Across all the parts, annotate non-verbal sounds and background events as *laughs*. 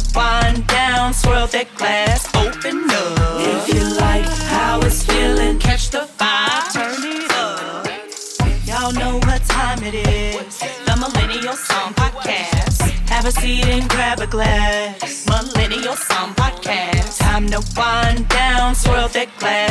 to wind down, swirl that glass, open up. If you like how it's feeling, catch the vibe, turn it up. Y'all know what time it is. The Millennial Somm Podcast. Have a seat and grab a glass. Millennial Somm Podcast. Time to wind down, swirl that glass,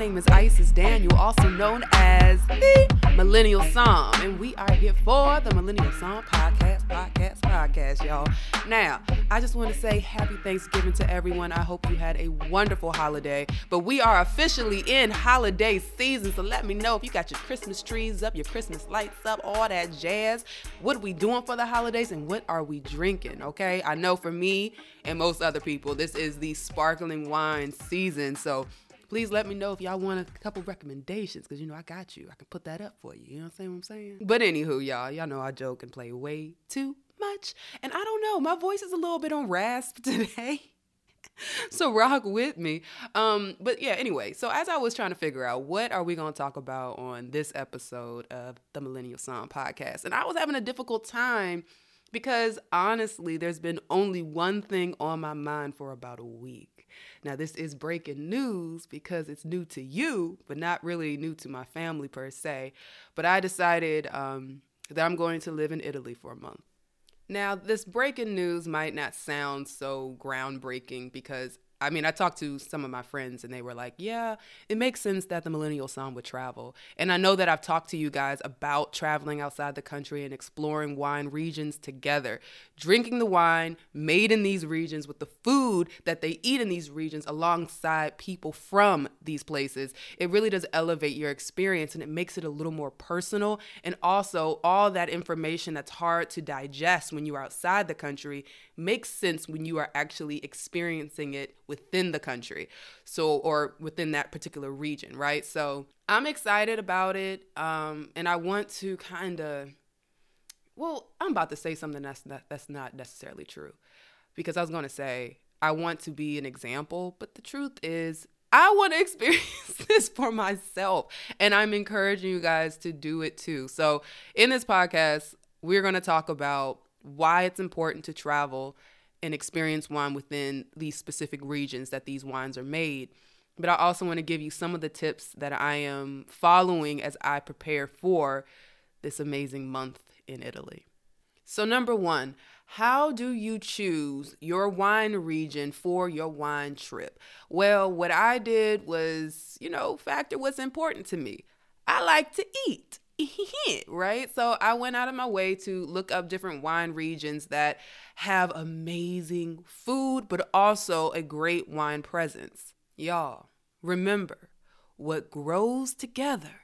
name is Isis Daniel, also known as the Millennial Somm, and we are here for the Millennial Somm podcast, podcast, podcast, y'all. Now, I just want to say happy Thanksgiving to everyone. I hope you had a wonderful holiday, but we are officially in holiday season, so let me know if you got your Christmas trees up, your Christmas lights up, all that jazz. What are we doing for the holidays, and what are we drinking? Okay, I know for me and most other people, this is the sparkling wine season, so please let me know if y'all want a couple recommendations because you know I got you. I can put that up for you. You know what I'm saying? But anywho, y'all, y'all know I joke and play way too much. And I don't know, my voice is a little bit on rasp *laughs* today. so rock with me. Um, but yeah, anyway, so as I was trying to figure out what are we gonna talk about on this episode of the Millennial Somm Podcast, and I was having a difficult time because honestly, there's been only one thing on my mind for about a week. Now, this is breaking news because it's new to you, but not really new to my family per se. But I decided um, that I'm going to live in Italy for a month. Now, this breaking news might not sound so groundbreaking because I mean, I talked to some of my friends and they were like, yeah, it makes sense that the millennial somm would travel. And I know that I've talked to you guys about traveling outside the country and exploring wine regions together, drinking the wine made in these regions with the food that they eat in these regions alongside people from these places. It really does elevate your experience and it makes it a little more personal. And also, all that information that's hard to digest when you are outside the country makes sense when you are actually experiencing it within the country so or within that particular region right so i'm excited about it um and i want to kind of well i'm about to say something that's that's not necessarily true because i was going to say i want to be an example but the truth is I want to *laughs* experience this for myself. And I'm encouraging you guys to do it too. So, in this podcast, we're going to talk about why it's important to travel and experience wine within these specific regions that these wines are made. But I also want to give you some of the tips that I am following as I prepare for this amazing month in Italy. So, number one, how do you choose your wine region for your wine trip? Well, what I did was, you know, factor what's important to me. I like to eat. Right? So I went out of my way to look up different wine regions that have amazing food, but also a great wine presence. Y'all, remember what grows together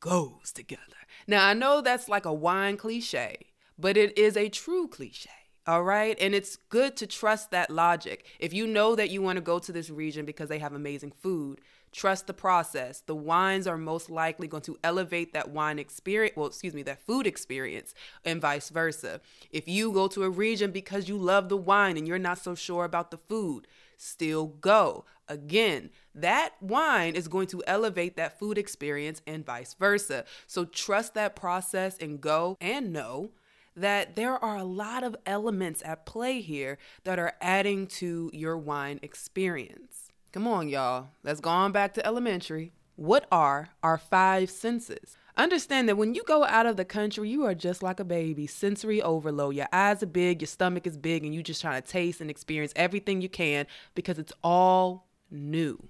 goes together. Now, I know that's like a wine cliche, but it is a true cliche. All right. And it's good to trust that logic. If you know that you want to go to this region because they have amazing food, Trust the process. The wines are most likely going to elevate that wine experience, well, excuse me, that food experience, and vice versa. If you go to a region because you love the wine and you're not so sure about the food, still go. Again, that wine is going to elevate that food experience and vice versa. So trust that process and go and know that there are a lot of elements at play here that are adding to your wine experience. Come on, y'all. Let's go on back to elementary. What are our five senses? Understand that when you go out of the country, you are just like a baby, sensory overload. Your eyes are big, your stomach is big, and you just trying to taste and experience everything you can because it's all new.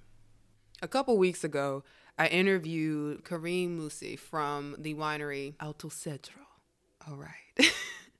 A couple weeks ago, I interviewed Karim Mussi from the winery Alto Cedro. All right.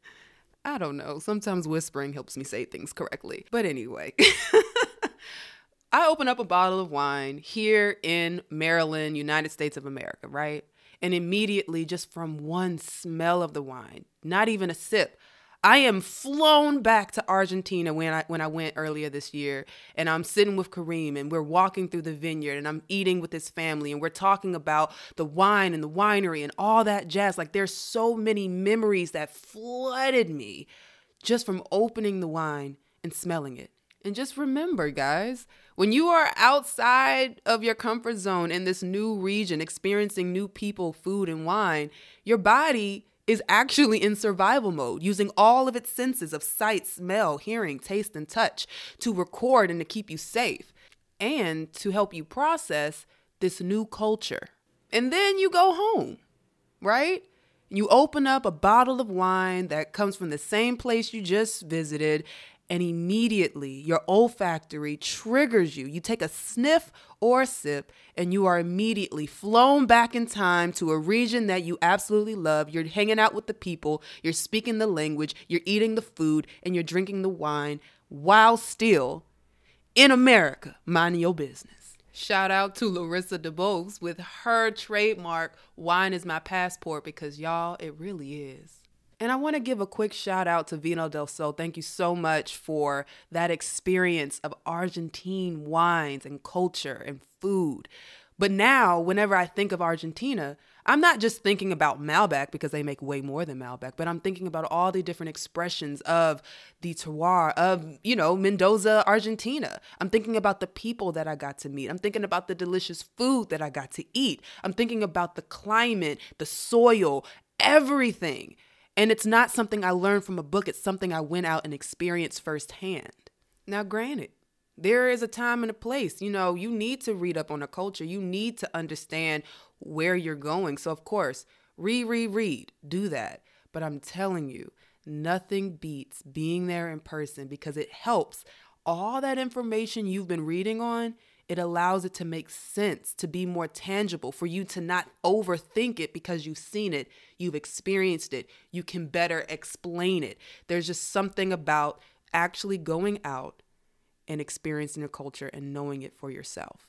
*laughs* I don't know. Sometimes whispering helps me say things correctly. But anyway. *laughs* I open up a bottle of wine here in Maryland, United States of America, right? And immediately, just from one smell of the wine, not even a sip, I am flown back to Argentina when I when I went earlier this year, and I'm sitting with Karim, and we're walking through the vineyard, and I'm eating with his family, and we're talking about the wine and the winery and all that jazz. Like there's so many memories that flooded me just from opening the wine and smelling it. And just remember, guys, when you are outside of your comfort zone in this new region, experiencing new people, food, and wine, your body is actually in survival mode, using all of its senses of sight, smell, hearing, taste, and touch to record and to keep you safe and to help you process this new culture. And then you go home, right? You open up a bottle of wine that comes from the same place you just visited, and immediately your olfactory triggers you. You take a sniff or a sip, and you are immediately flown back in time to a region that you absolutely love. You're hanging out with the people, you're speaking the language, you're eating the food, and you're drinking the wine while still in America, minding your business. Shout out to Larissa DeBose with her trademark, Wine is My Passport, because y'all, it really is. And I want to give a quick shout out to Vino del Sol. Thank you so much for that experience of Argentine wines and culture and food. But now, whenever I think of Argentina, I'm not just thinking about Malbec because they make way more than Malbec, but I'm thinking about all the different expressions of the terroir of, you know, Mendoza, Argentina. I'm thinking about the people that I got to meet. I'm thinking about the delicious food that I got to eat. I'm thinking about the climate, the soil, everything. And it's not something I learned from a book, it's something I went out and experienced firsthand. Now, granted, there is a time and a place. You know, you need to read up on a culture. You need to understand where you're going. So, of course, read, read, read, do that. But I'm telling you, nothing beats being there in person because it helps all that information you've been reading on. It allows it to make sense, to be more tangible, for you to not overthink it because you've seen it, you've experienced it, you can better explain it. There's just something about actually going out and experiencing a culture and knowing it for yourself.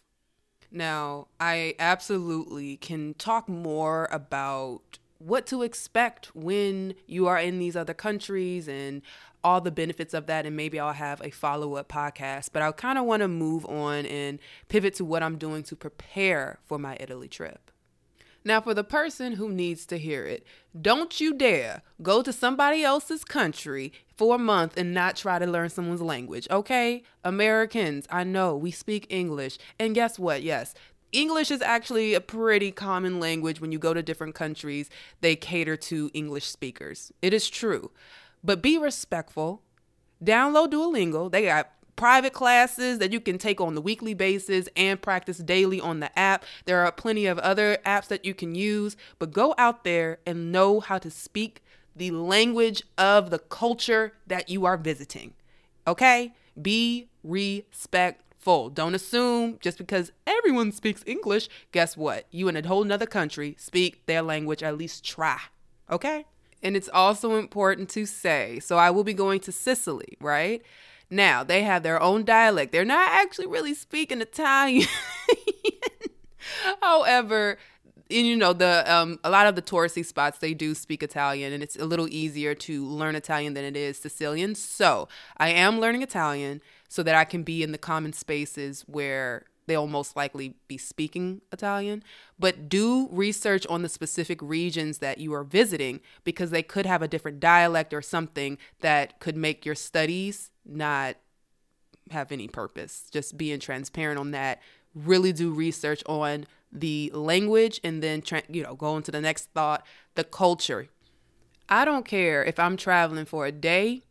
Now, I absolutely can talk more about what to expect when you are in these other countries and all the benefits of that. And maybe I'll have a follow up podcast. But I kind of want to move on and pivot to what I'm doing to prepare for my Italy trip. Now, for the person who needs to hear it, don't you dare go to somebody else's country for a month and not try to learn someone's language, okay? Americans, I know we speak English. And guess what? Yes, English is actually a pretty common language when you go to different countries. They cater to English speakers. It is true. But be respectful. Download Duolingo. They got private classes that you can take on the weekly basis and practice daily on the app. There are plenty of other apps that you can use, but go out there and know how to speak the language of the culture that you are visiting. Okay? Be respectful. Don't assume just because everyone speaks English, guess what? You in a whole nother country speak their language, at least try. Okay? And it's also important to say so I will be going to Sicily, right? Now, they have their own dialect. They're not actually really speaking Italian. *laughs* However, and you know the um, a lot of the touristy spots they do speak Italian, and it's a little easier to learn Italian than it is Sicilian. So I am learning Italian so that I can be in the common spaces where they'll most likely be speaking Italian. But do research on the specific regions that you are visiting because they could have a different dialect or something that could make your studies not have any purpose. Just being transparent on that. Really do research on the language and then, tra- you know, go into the next thought the culture. I don't care if I'm traveling for a day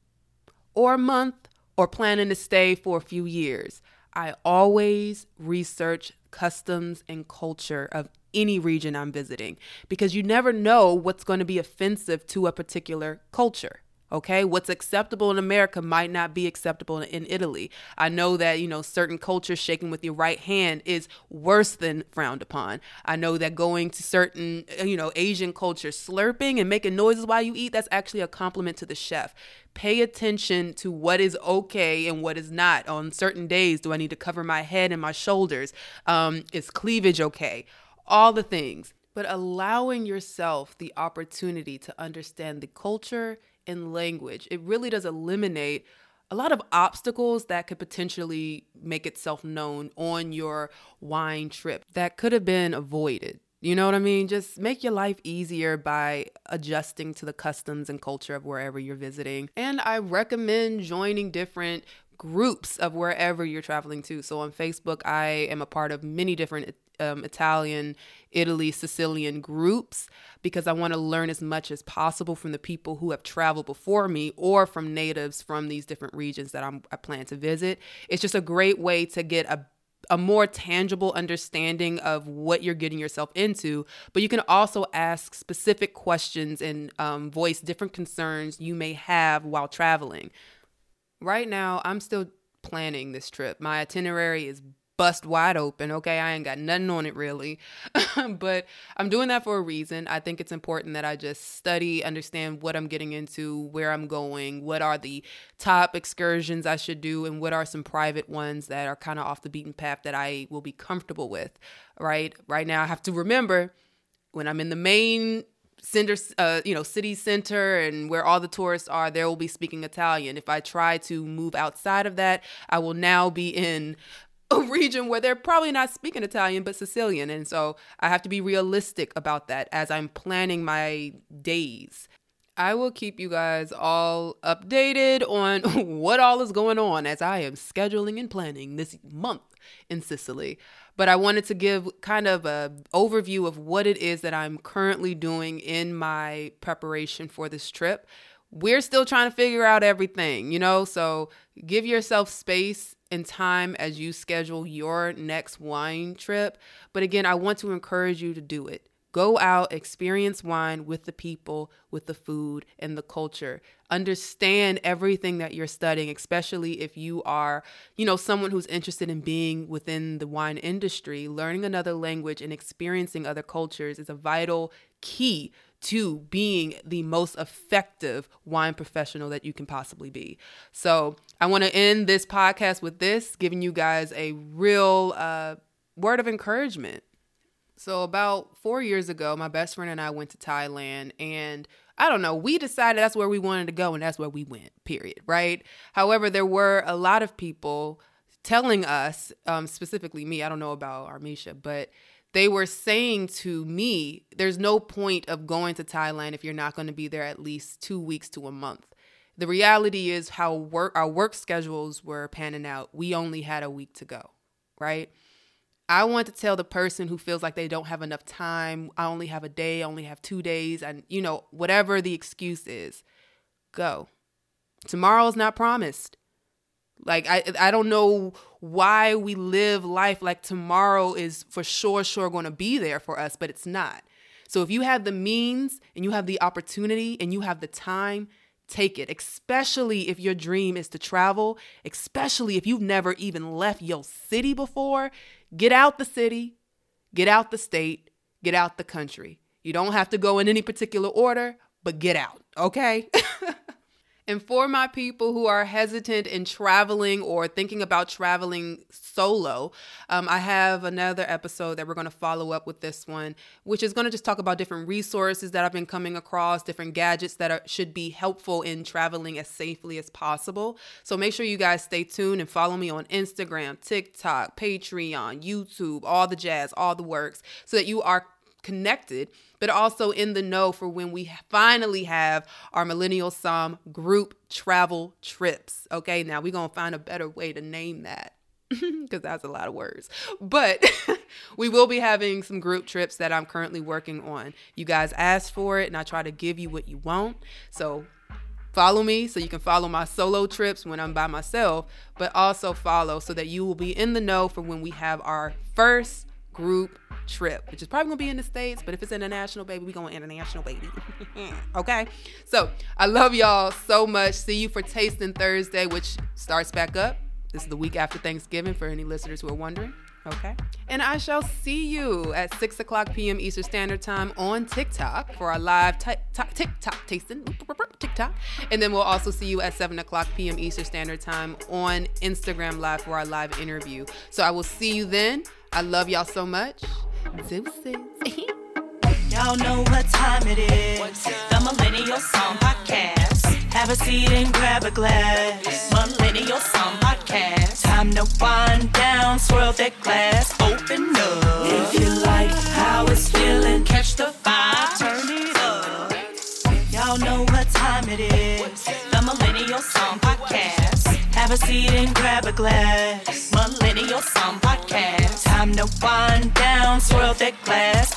or a month or planning to stay for a few years. I always research customs and culture of any region I'm visiting because you never know what's going to be offensive to a particular culture. Okay, what's acceptable in America might not be acceptable in Italy. I know that, you know, certain cultures shaking with your right hand is worse than frowned upon. I know that going to certain, uh, you know, Asian cultures, slurping and making noises while you eat, that's actually a compliment to the chef. Pay attention to what is okay and what is not. On certain days, do I need to cover my head and my shoulders? Um, is cleavage okay? All the things. But allowing yourself the opportunity to understand the culture in language. It really does eliminate a lot of obstacles that could potentially make itself known on your wine trip that could have been avoided. You know what I mean? Just make your life easier by adjusting to the customs and culture of wherever you're visiting. And I recommend joining different groups of wherever you're traveling to. So on Facebook, I am a part of many different um, Italian, Italy, Sicilian groups because I want to learn as much as possible from the people who have traveled before me or from natives from these different regions that I'm, I plan to visit. It's just a great way to get a a more tangible understanding of what you're getting yourself into, but you can also ask specific questions and um, voice different concerns you may have while traveling. Right now, I'm still planning this trip. My itinerary is bust wide open. Okay, I ain't got nothing on it really. *laughs* but I'm doing that for a reason. I think it's important that I just study, understand what I'm getting into, where I'm going, what are the top excursions I should do, and what are some private ones that are kind of off the beaten path that I will be comfortable with. Right? Right now, I have to remember when I'm in the main center uh, you know city center and where all the tourists are there will be speaking italian if i try to move outside of that i will now be in a region where they're probably not speaking Italian, but Sicilian. And so I have to be realistic about that as I'm planning my days. I will keep you guys all updated on *laughs* what all is going on as I am scheduling and planning this month in Sicily. But I wanted to give kind of a overview of what it is that I'm currently doing in my preparation for this trip. We're still trying to figure out everything, you know, so give yourself space and time as you schedule your next wine trip. But again, I want to encourage you to do it. Go out, experience wine with the people, with the food, and the culture. Understand everything that you're studying, especially if you are, you know, someone who's interested in being within the wine industry. Learning another language and experiencing other cultures is a vital key to being the most effective wine professional that you can possibly be. So, I want to end this podcast with this, giving you guys a real uh, word of encouragement. So, about four years ago, my best friend and I went to Thailand, and I don't know, we decided that's where we wanted to go, and that's where we went, period, right? However, there were a lot of people telling us, um, specifically me, I don't know about Armisha, but they were saying to me, there's no point of going to Thailand if you're not going to be there at least two weeks to a month. The reality is how work our work schedules were panning out. We only had a week to go, right? I want to tell the person who feels like they don't have enough time, I only have a day, I only have 2 days and you know, whatever the excuse is, go. Tomorrow is not promised. Like I I don't know why we live life like tomorrow is for sure sure going to be there for us, but it's not. So if you have the means and you have the opportunity and you have the time, take it. Especially if your dream is to travel, especially if you've never even left your city before, get out the city, get out the state, get out the country. You don't have to go in any particular order, but get out, okay? *laughs* And for my people who are hesitant in traveling or thinking about traveling solo, um, I have another episode that we're going to follow up with this one, which is going to just talk about different resources that I've been coming across, different gadgets that are, should be helpful in traveling as safely as possible. So make sure you guys stay tuned and follow me on Instagram, TikTok, Patreon, YouTube, all the jazz, all the works, so that you are connected, but also in the know for when we finally have our Millennial Somm group travel trips. Okay, now we're going to find a better way to name that *laughs* because that's a lot of words. But *laughs* we will be having some group trips that I'm currently working on. You guys asked for it, and I try to give you what you want. So follow me so you can follow my solo trips when I'm by myself, but also follow so that you will be in the know for when we have our first group trip, which is probably gonna be in the States, but if it's international, baby, we going international, baby. *laughs* okay? So I love y'all so much. See you for Tasting Thursday, which starts back up. This is the week after Thanksgiving for any listeners who are wondering. Okay. And I shall see you at 6 o'clock p.m. Eastern Standard Time on TikTok for our live t- t- TikTok tasting. TikTok. And then we'll also see you at 7 o'clock p.m. Eastern Standard Time on Instagram Live for our live interview. So I will see you then. I love y'all so much. Deuces. *laughs* Y'all know what time it is. The Millennial Somm Podcast. Have a seat and grab a glass. Millennial Somm Podcast. Time to wind down, swirl that glass, open up. If you like how it's feeling, catch the vibe, turn it up. Y'all know what time it is. The Millennial Somm Podcast. Have a seat and grab a glass. Millennial Somm Podcast. Time to wind down, swirl that glass.